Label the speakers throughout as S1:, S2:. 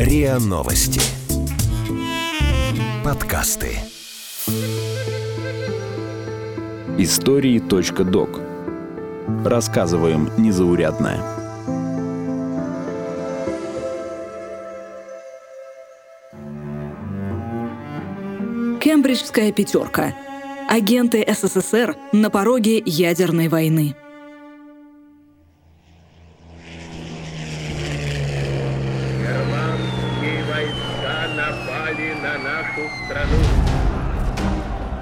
S1: РИА Новости. Подкасты.
S2: Истории.док. Рассказываем незаурядное.
S3: Кембриджская пятерка. Агенты СССР на пороге ядерной войны.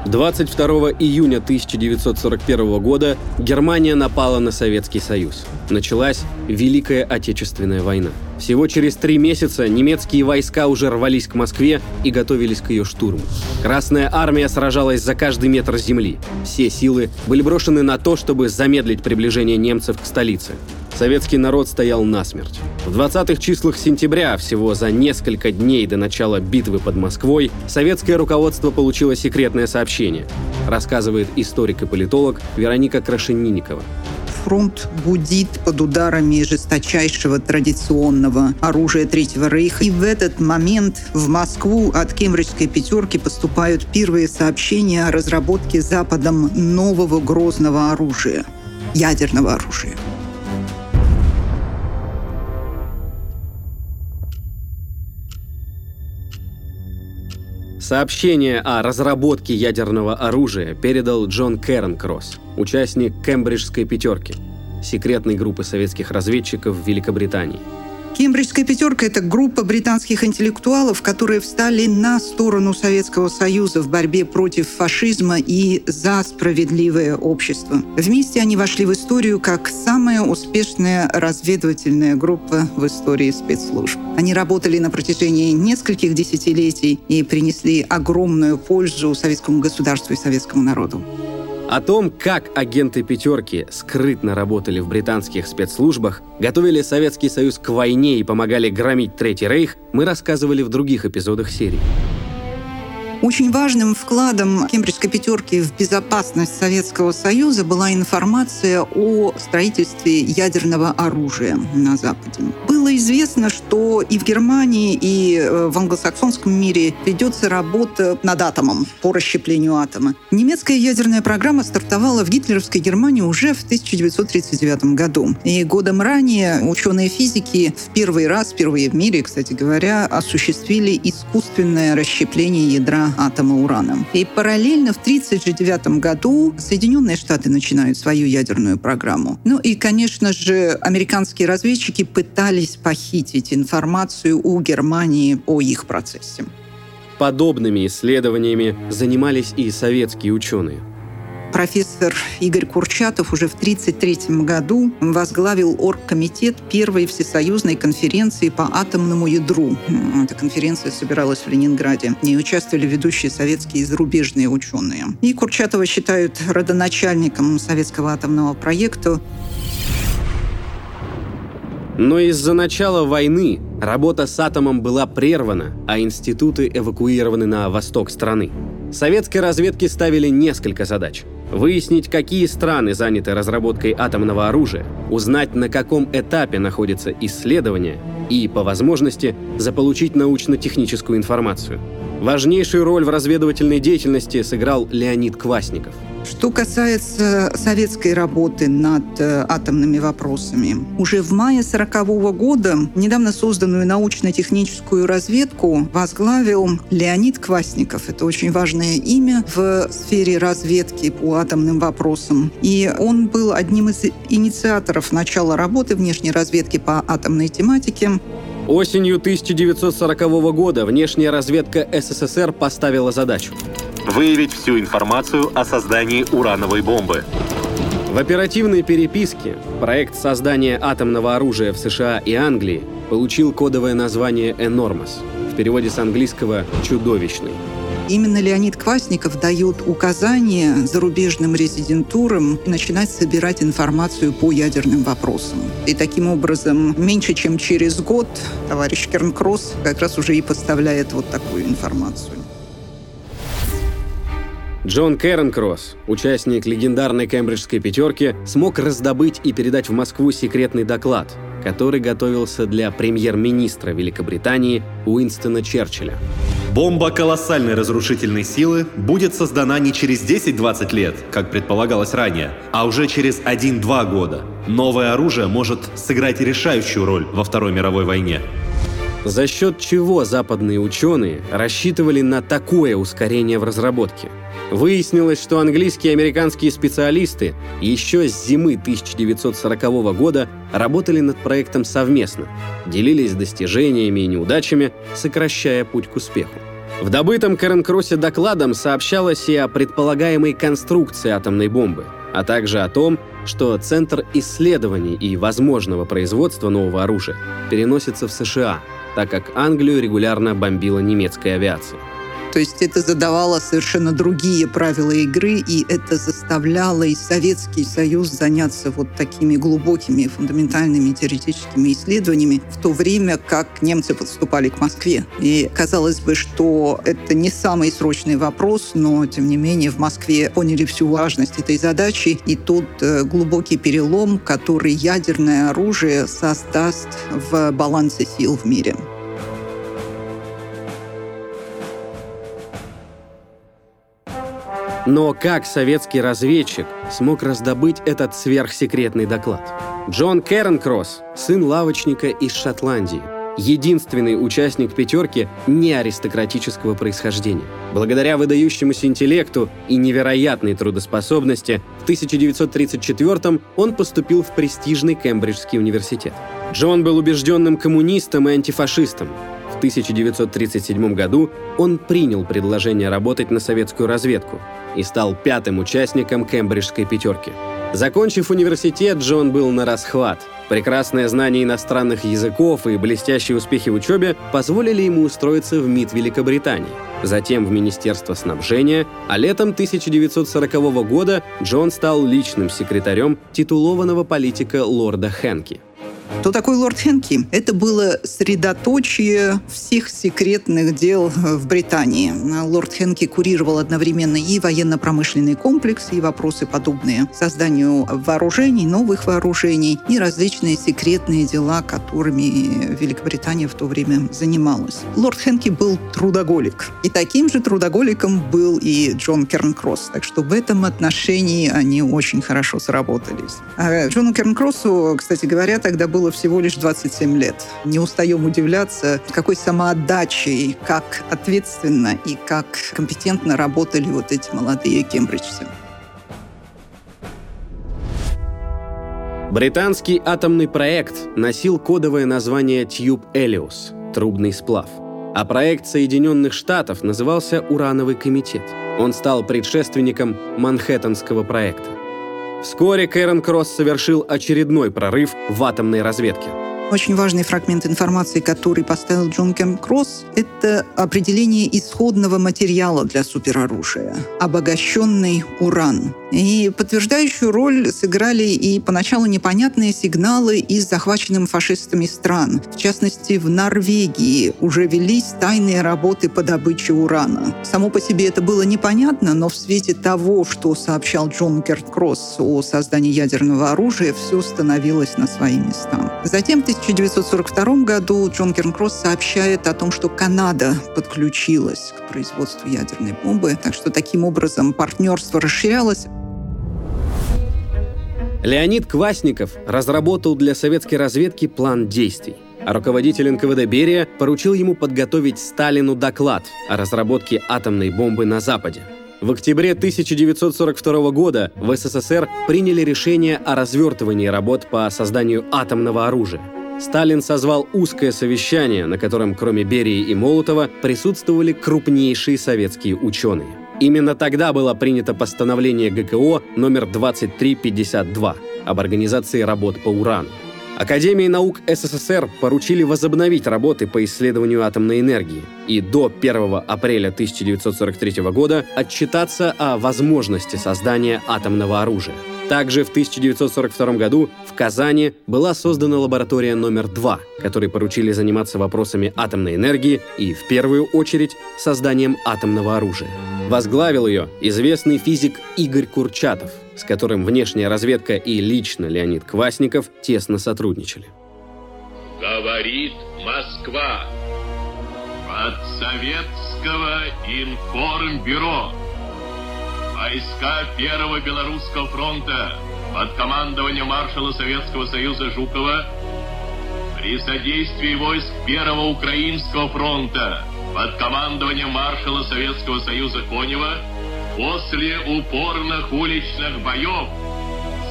S4: 22 июня 1941 года Германия напала на Советский Союз. Началась Великая Отечественная война. Всего через три месяца немецкие войска уже рвались к Москве и готовились к ее штурму. Красная армия сражалась за каждый метр земли. Все силы были брошены на то, чтобы замедлить приближение немцев к столице. Советский народ стоял насмерть. В 20-х числах сентября, всего за несколько дней до начала битвы под Москвой, советское руководство получило секретное сообщение, рассказывает историк и политолог Вероника Крашенинникова.
S5: фронт гудит под ударами жесточайшего традиционного оружия Третьего Рейха. И в этот момент в Москву от Кембриджской пятерки поступают первые сообщения о разработке Западом нового грозного оружия – ядерного оружия.
S4: Сообщение о разработке ядерного оружия передал Джон Кэрон Кросс, участник Кембриджской пятерки, секретной группы советских разведчиков в Великобритании.
S5: Кембриджская пятерка – это группа британских интеллектуалов, которые встали на сторону Советского Союза в борьбе против фашизма и за справедливое общество. Вместе они вошли в историю как самая успешная разведывательная группа в истории спецслужб. Они работали на протяжении нескольких десятилетий и принесли огромную пользу советскому государству и советскому народу.
S4: О том, как агенты «пятерки» скрытно работали в британских спецслужбах, готовили Советский Союз к войне и помогали громить Третий Рейх, мы рассказывали в других эпизодах серии.
S5: Очень важным вкладом Кембриджской пятерки в безопасность Советского Союза была информация о строительстве ядерного оружия на Западе. Было известно, что и в Германии, и э, в англосаксонском мире ведется работа над атомом, по расщеплению атома. Немецкая ядерная программа стартовала в гитлеровской Германии уже в 1939 году. И годом ранее ученые физики в первый раз, впервые в мире, кстати говоря, осуществили искусственное расщепление ядра атома урана. И параллельно в 1939 году Соединенные Штаты начинают свою ядерную программу. Ну и, конечно же, американские разведчики пытались похитить информацию у Германии о их процессе.
S4: Подобными исследованиями занимались и советские ученые.
S5: Профессор Игорь Курчатов уже в 1933 году возглавил оргкомитет первой всесоюзной конференции по атомному ядру. Эта конференция собиралась в Ленинграде. В ней участвовали ведущие советские и зарубежные ученые. И Курчатова считают родоначальником советского атомного проекта.
S4: Но из-за начала войны работа с атомом была прервана, а институты эвакуированы на восток страны. Советской разведке ставили несколько задач. Выяснить, какие страны заняты разработкой атомного оружия, узнать, на каком этапе находится исследование и, по возможности, заполучить научно-техническую информацию. Важнейшую роль в разведывательной деятельности сыграл Леонид Квасников –
S5: что касается советской работы над э, атомными вопросами, уже в мае 1940 года недавно созданную научно-техническую разведку возглавил Леонид Квасников. Это очень важное имя в сфере разведки по атомным вопросам. И он был одним из инициаторов начала работы внешней разведки по атомной тематике.
S4: Осенью 1940 года внешняя разведка СССР поставила задачу
S6: выявить всю информацию о создании урановой бомбы.
S4: В оперативной переписке проект создания атомного оружия в США и Англии получил кодовое название «Энормос», в переводе с английского «чудовищный».
S5: Именно Леонид Квасников дает указания зарубежным резидентурам начинать собирать информацию по ядерным вопросам. И таким образом, меньше чем через год товарищ Кернкросс как раз уже и поставляет вот такую информацию.
S4: Джон Кэренкросс, участник легендарной кембриджской пятерки, смог раздобыть и передать в Москву секретный доклад, который готовился для премьер-министра Великобритании Уинстона Черчилля.
S6: Бомба колоссальной разрушительной силы будет создана не через 10-20 лет, как предполагалось ранее, а уже через 1-2 года. Новое оружие может сыграть решающую роль во Второй мировой войне.
S4: За счет чего западные ученые рассчитывали на такое ускорение в разработке? Выяснилось, что английские и американские специалисты еще с зимы 1940 года работали над проектом совместно, делились достижениями и неудачами, сокращая путь к успеху. В добытом Каренкроссе докладом сообщалось и о предполагаемой конструкции атомной бомбы, а также о том, что Центр исследований и возможного производства нового оружия переносится в США, так как Англию регулярно бомбила немецкая авиация.
S5: То есть это задавало совершенно другие правила игры, и это заставляло и Советский Союз заняться вот такими глубокими фундаментальными теоретическими исследованиями, в то время как немцы подступали к Москве. И казалось бы, что это не самый срочный вопрос, но тем не менее в Москве поняли всю важность этой задачи, и тут э, глубокий перелом, который ядерное оружие создаст в балансе сил в мире.
S4: Но как советский разведчик смог раздобыть этот сверхсекретный доклад? Джон Керенкросс, сын лавочника из Шотландии, единственный участник «пятерки» не аристократического происхождения. Благодаря выдающемуся интеллекту и невероятной трудоспособности в 1934 он поступил в престижный Кембриджский университет. Джон был убежденным коммунистом и антифашистом. В 1937 году он принял предложение работать на советскую разведку и стал пятым участником Кембриджской пятерки. Закончив университет, Джон был на расхват. Прекрасное знание иностранных языков и блестящие успехи в учебе позволили ему устроиться в МИД Великобритании, затем в Министерство снабжения, а летом 1940 года Джон стал личным секретарем титулованного политика лорда Хэнки –
S5: кто такой лорд Хенки? Это было средоточие всех секретных дел в Британии. Лорд Хенки курировал одновременно и военно-промышленный комплекс, и вопросы подобные созданию вооружений, новых вооружений, и различные секретные дела, которыми Великобритания в то время занималась. Лорд Хенки был трудоголик. И таким же трудоголиком был и Джон Кернкросс. Так что в этом отношении они очень хорошо сработались. А Джону Кернкроссу, кстати говоря, тогда был было всего лишь 27 лет. Не устаем удивляться, какой самоотдачей, как ответственно и как компетентно работали вот эти молодые кембриджцы.
S4: Британский атомный проект носил кодовое название Tube Элиус – трубный сплав. А проект Соединенных Штатов назывался Урановый комитет. Он стал предшественником Манхэттенского проекта. Вскоре Кэрон Кросс совершил очередной прорыв в атомной разведке.
S5: Очень важный фрагмент информации, который поставил Джон Кем Кросс, это определение исходного материала для супероружия – обогащенный уран. И подтверждающую роль сыграли и поначалу непонятные сигналы из захваченных фашистами стран. В частности, в Норвегии уже велись тайные работы по добыче урана. Само по себе это было непонятно, но в свете того, что сообщал Джон Керт Кросс о создании ядерного оружия, все становилось на свои места. Затем в 1942 году Джон Кернкросс сообщает о том, что Канада подключилась к производству ядерной бомбы, так что таким образом партнерство расширялось.
S4: Леонид Квасников разработал для советской разведки план действий а руководитель НКВД Берия поручил ему подготовить Сталину доклад о разработке атомной бомбы на Западе. В октябре 1942 года в СССР приняли решение о развертывании работ по созданию атомного оружия. Сталин созвал узкое совещание, на котором кроме Берии и Молотова присутствовали крупнейшие советские ученые. Именно тогда было принято постановление ГКО номер 2352 об организации работ по урану. Академии наук СССР поручили возобновить работы по исследованию атомной энергии и до 1 апреля 1943 года отчитаться о возможности создания атомного оружия. Также в 1942 году в Казани была создана лаборатория номер два, которой поручили заниматься вопросами атомной энергии и, в первую очередь, созданием атомного оружия. Возглавил ее известный физик Игорь Курчатов, с которым внешняя разведка и лично Леонид Квасников тесно сотрудничали.
S7: Говорит Москва. От Советского информбюро. Войска Первого Белорусского фронта под командованием маршала Советского Союза Жукова при содействии войск Первого Украинского фронта под командованием маршала Советского Союза Конева после упорных уличных боев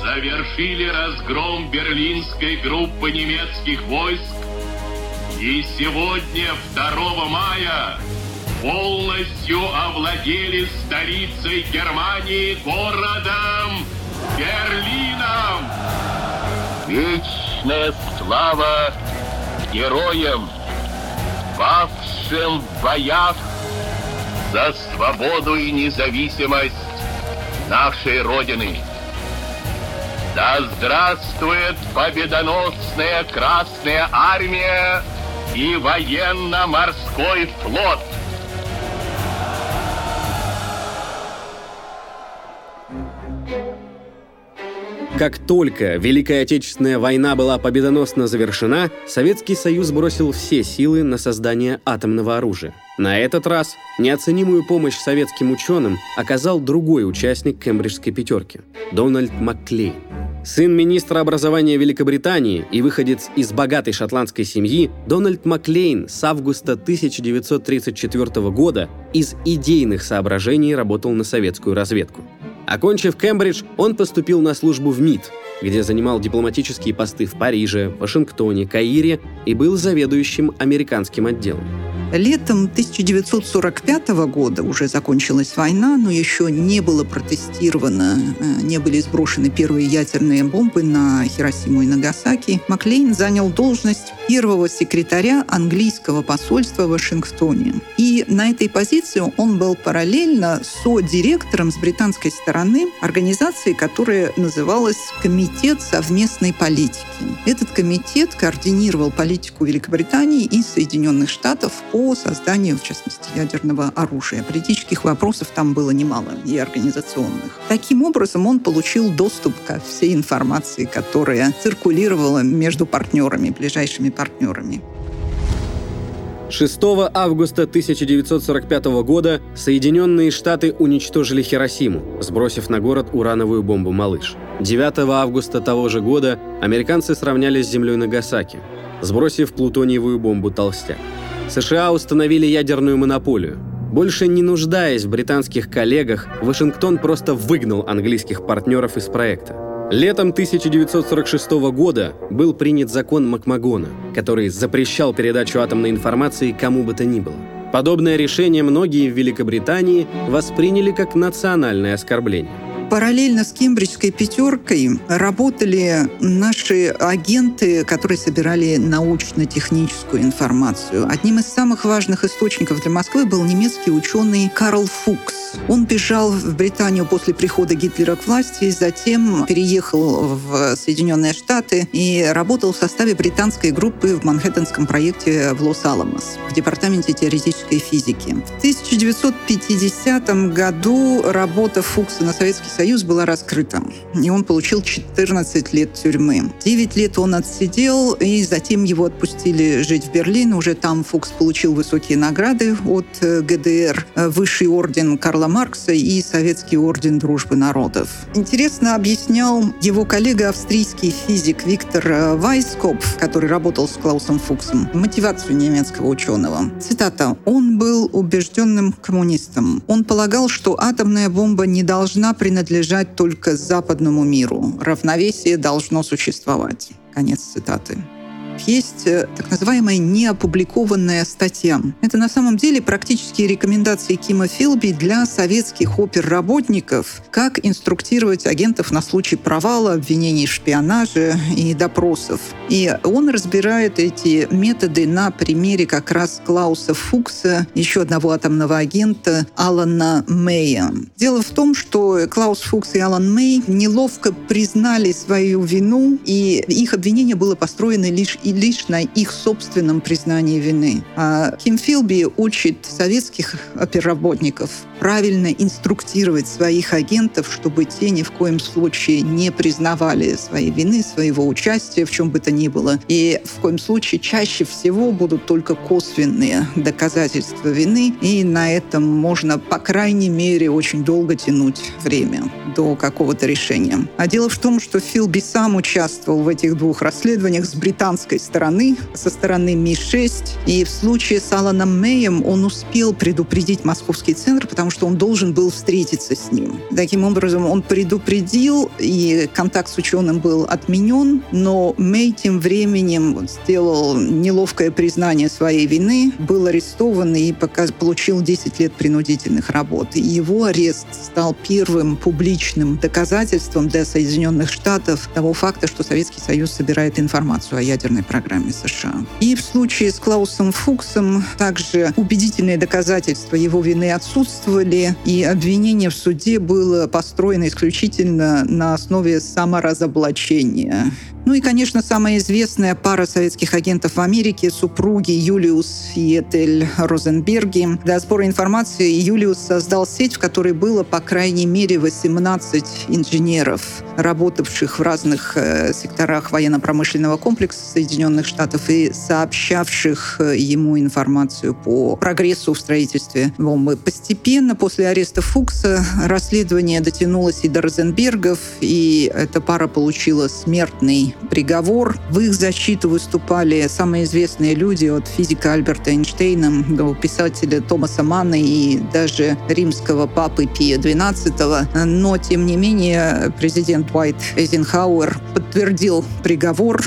S7: завершили разгром берлинской группы немецких войск. И сегодня, 2 мая, полностью овладели столицей Германии городом Берлином. Вечная слава героям, павшим в боях за свободу и независимость нашей Родины. Да здравствует победоносная Красная Армия и военно-морской флот!
S4: Как только Великая Отечественная война была победоносно завершена, Советский Союз бросил все силы на создание атомного оружия. На этот раз неоценимую помощь советским ученым оказал другой участник Кембриджской пятерки – Дональд Макклейн. Сын министра образования Великобритании и выходец из богатой шотландской семьи, Дональд Маклейн с августа 1934 года из идейных соображений работал на советскую разведку. Окончив Кембридж, он поступил на службу в МИД, где занимал дипломатические посты в Париже, Вашингтоне, Каире и был заведующим американским отделом.
S5: Летом 1945 года уже закончилась война, но еще не было протестировано, э, не были сброшены первые ядерные бомбы на Хиросиму и Нагасаки. Маклейн занял должность первого секретаря английского посольства в Вашингтоне. И на этой позиции он был параллельно со-директором с британской стороны организации, которая называлась Комитет совместной политики. Этот комитет координировал политику Великобритании и Соединенных Штатов по созданию, в частности, ядерного оружия. Политических вопросов там было немало и организационных. Таким образом, он получил доступ ко всей информации, которая циркулировала между партнерами, ближайшими партнерами.
S4: 6 августа 1945 года Соединенные Штаты уничтожили Хиросиму, сбросив на город урановую бомбу «Малыш». 9 августа того же года американцы сравняли с землей Нагасаки, сбросив плутониевую бомбу «Толстяк». США установили ядерную монополию. Больше не нуждаясь в британских коллегах, Вашингтон просто выгнал английских партнеров из проекта. Летом 1946 года был принят закон Макмагона, который запрещал передачу атомной информации кому бы то ни было. Подобное решение многие в Великобритании восприняли как национальное оскорбление.
S5: Параллельно с кембриджской пятеркой работали наши агенты, которые собирали научно-техническую информацию. Одним из самых важных источников для Москвы был немецкий ученый Карл Фукс. Он бежал в Британию после прихода Гитлера к власти, затем переехал в Соединенные Штаты и работал в составе британской группы в Манхэттенском проекте в Лос-Аламос в департаменте теоретической физики. В 1950 году работа Фукса на Советский Союз была раскрыта, и он получил 14 лет тюрьмы. 9 лет он отсидел, и затем его отпустили жить в Берлин. Уже там Фукс получил высокие награды от э, ГДР, э, высший орден Карла Маркса и советский орден Дружбы народов. Интересно объяснял его коллега, австрийский физик Виктор э, Вайскопф, который работал с Клаусом Фуксом, мотивацию немецкого ученого. Цитата. «Он был убежденным коммунистом. Он полагал, что атомная бомба не должна принадлежать принадлежать только западному миру. Равновесие должно существовать. Конец цитаты. Есть э, так называемая неопубликованная статья. Это на самом деле практические рекомендации Кима Филби для советских оперработников, как инструктировать агентов на случай провала, обвинений в шпионаже и допросов. И он разбирает эти методы на примере как раз Клауса Фукса, еще одного атомного агента Алана Мэя. Дело в том, что Клаус Фукс и Алан Мэй неловко признали свою вину, и их обвинение было построено лишь и лишь на их собственном признании вины. А Ким Филби учит советских оперработников правильно инструктировать своих агентов, чтобы те ни в коем случае не признавали своей вины, своего участия в чем бы то ни было. И в коем случае чаще всего будут только косвенные доказательства вины, и на этом можно, по крайней мере, очень долго тянуть время до какого-то решения. А дело в том, что Филби сам участвовал в этих двух расследованиях с британской стороны, со стороны Ми-6, и в случае с Аланом Мэем он успел предупредить московский центр, потому что он должен был встретиться с ним. Таким образом, он предупредил, и контакт с ученым был отменен, но Мэй тем временем сделал неловкое признание своей вины, был арестован и пока получил 10 лет принудительных работ. И его арест стал первым публичным доказательством для Соединенных Штатов того факта, что Советский Союз собирает информацию о ядерной программе США. И в случае с Клаусом Фуксом также убедительные доказательства его вины отсутствовали, и обвинение в суде было построено исключительно на основе саморазоблачения. Ну и, конечно, самая известная пара советских агентов в Америке — супруги Юлиус и Этель Розенберги. Для сбора информации Юлиус создал сеть, в которой было, по крайней мере, 18 инженеров, работавших в разных э, секторах военно-промышленного комплекса Соединенных Штатов и сообщавших э, ему информацию по прогрессу в строительстве бомбы. Постепенно, после ареста Фукса, расследование дотянулось и до Розенбергов, и эта пара получила смертный приговор. В их защиту выступали самые известные люди от физика Альберта Эйнштейна до писателя Томаса Манна и даже римского папы Пия XII. Но, тем не менее, президент Уайт Эйзенхауэр подтвердил приговор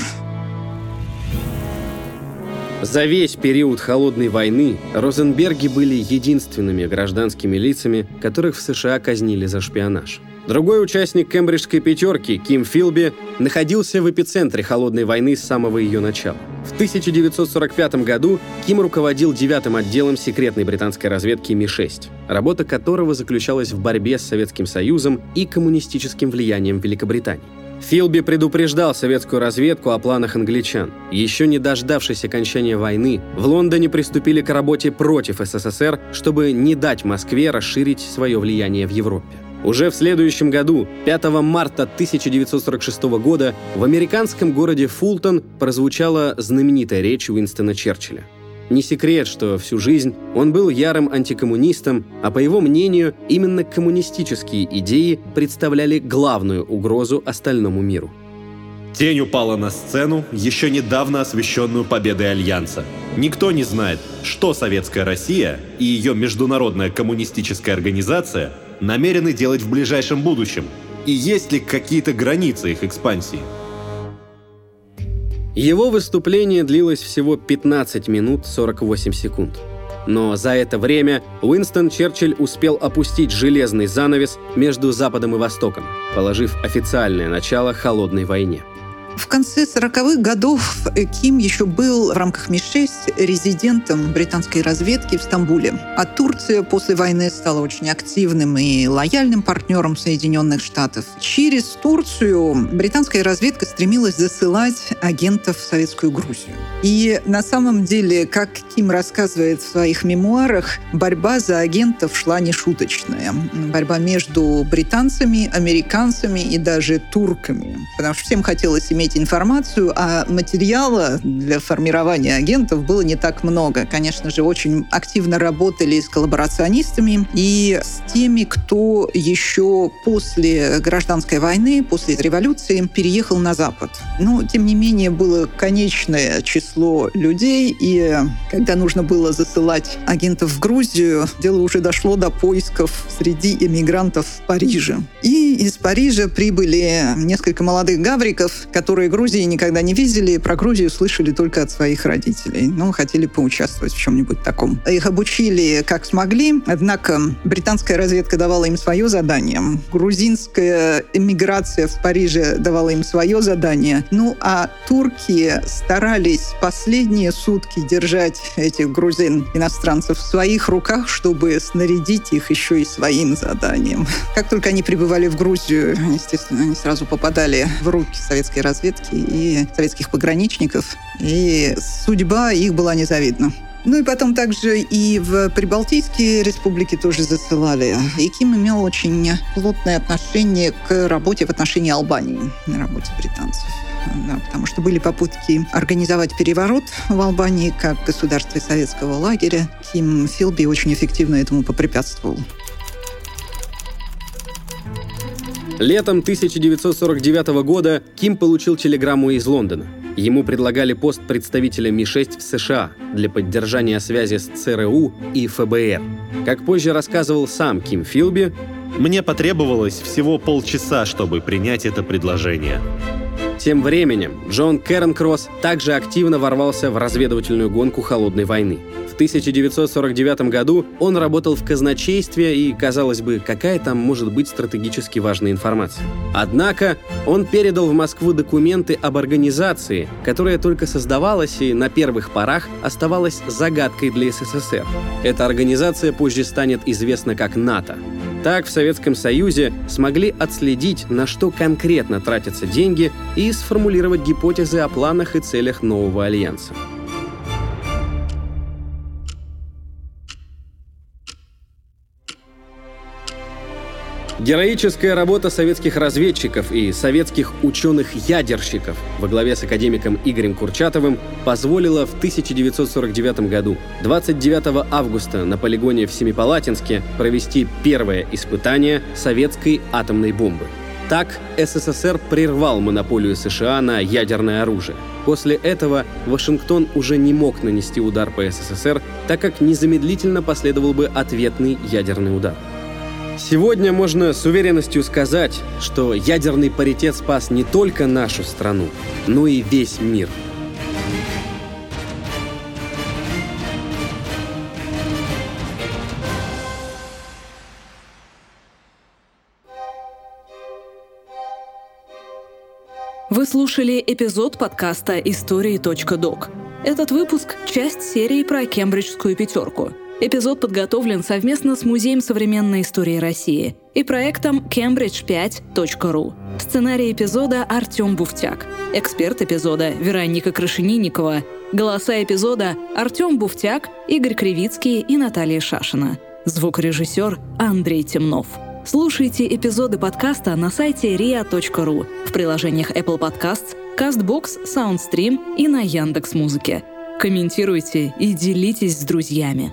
S4: за весь период Холодной войны Розенберги были единственными гражданскими лицами, которых в США казнили за шпионаж. Другой участник кембриджской пятерки, Ким Филби, находился в эпицентре Холодной войны с самого ее начала. В 1945 году Ким руководил девятым отделом секретной британской разведки Ми-6, работа которого заключалась в борьбе с Советским Союзом и коммунистическим влиянием Великобритании. Филби предупреждал советскую разведку о планах англичан. Еще не дождавшись окончания войны, в Лондоне приступили к работе против СССР, чтобы не дать Москве расширить свое влияние в Европе. Уже в следующем году, 5 марта 1946 года, в американском городе Фултон прозвучала знаменитая речь Уинстона Черчилля. Не секрет, что всю жизнь он был ярым антикоммунистом, а по его мнению, именно коммунистические идеи представляли главную угрозу остальному миру.
S6: Тень упала на сцену, еще недавно освещенную победой Альянса. Никто не знает, что Советская Россия и ее международная коммунистическая организация намерены делать в ближайшем будущем, и есть ли какие-то границы их экспансии.
S4: Его выступление длилось всего 15 минут 48 секунд. Но за это время Уинстон Черчилль успел опустить железный занавес между Западом и Востоком, положив официальное начало холодной войне.
S5: В конце 40-х годов Ким еще был в рамках Ми-6 резидентом британской разведки в Стамбуле. А Турция после войны стала очень активным и лояльным партнером Соединенных Штатов. Через Турцию британская разведка стремилась засылать агентов в Советскую Грузию. И на самом деле, как Ким рассказывает в своих мемуарах, борьба за агентов шла нешуточная. Борьба между британцами, американцами и даже турками. Потому что всем хотелось иметь информацию, а материала для формирования агентов было не так много. Конечно же, очень активно работали с коллаборационистами и с теми, кто еще после гражданской войны, после революции переехал на Запад. Но, тем не менее, было конечное число людей, и когда нужно было засылать агентов в Грузию, дело уже дошло до поисков среди эмигрантов в Париже. И из Парижа прибыли несколько молодых гавриков, которые которые Грузии никогда не видели, про Грузию слышали только от своих родителей. Ну, хотели поучаствовать в чем-нибудь таком. Их обучили как смогли, однако британская разведка давала им свое задание, грузинская эмиграция в Париже давала им свое задание, ну, а турки старались последние сутки держать этих грузин, иностранцев, в своих руках, чтобы снарядить их еще и своим заданием. Как только они прибывали в Грузию, естественно, они сразу попадали в руки советской разведки и советских пограничников, и судьба их была незавидна. Ну и потом также и в Прибалтийские республики тоже засылали. И Ким имел очень плотное отношение к работе в отношении Албании, на работе британцев. Да, потому что были попытки организовать переворот в Албании как в государстве советского лагеря. Ким Филби очень эффективно этому попрепятствовал.
S4: Летом 1949 года Ким получил телеграмму из Лондона. Ему предлагали пост представителя Ми-6 в США для поддержания связи с ЦРУ и ФБР. Как позже рассказывал сам Ким Филби,
S6: «Мне потребовалось всего полчаса, чтобы принять это предложение.
S4: Тем временем Джон Керенкросс также активно ворвался в разведывательную гонку холодной войны. В 1949 году он работал в казначействе и, казалось бы, какая там может быть стратегически важная информация. Однако он передал в Москву документы об организации, которая только создавалась и на первых порах оставалась загадкой для СССР. Эта организация позже станет известна как НАТО. Так в Советском Союзе смогли отследить, на что конкретно тратятся деньги и сформулировать гипотезы о планах и целях нового альянса. Героическая работа советских разведчиков и советских ученых-ядерщиков во главе с академиком Игорем Курчатовым позволила в 1949 году 29 августа на полигоне в Семипалатинске провести первое испытание советской атомной бомбы. Так СССР прервал монополию США на ядерное оружие. После этого Вашингтон уже не мог нанести удар по СССР, так как незамедлительно последовал бы ответный ядерный удар. Сегодня можно с уверенностью сказать, что ядерный паритет спас не только нашу страну, но и весь мир.
S3: Вы слушали эпизод подкаста «Истории.док». Этот выпуск — часть серии про Кембриджскую пятерку — Эпизод подготовлен совместно с Музеем современной истории России и проектом cambridge5.ru. Сценарий эпизода Артем Буфтяк. Эксперт эпизода Вероника Крашенинникова. Голоса эпизода Артем Буфтяк, Игорь Кривицкий и Наталья Шашина. Звукорежиссер Андрей Темнов. Слушайте эпизоды подкаста на сайте ria.ru, в приложениях Apple Podcasts, CastBox, SoundStream и на Яндекс.Музыке. Комментируйте и делитесь с друзьями.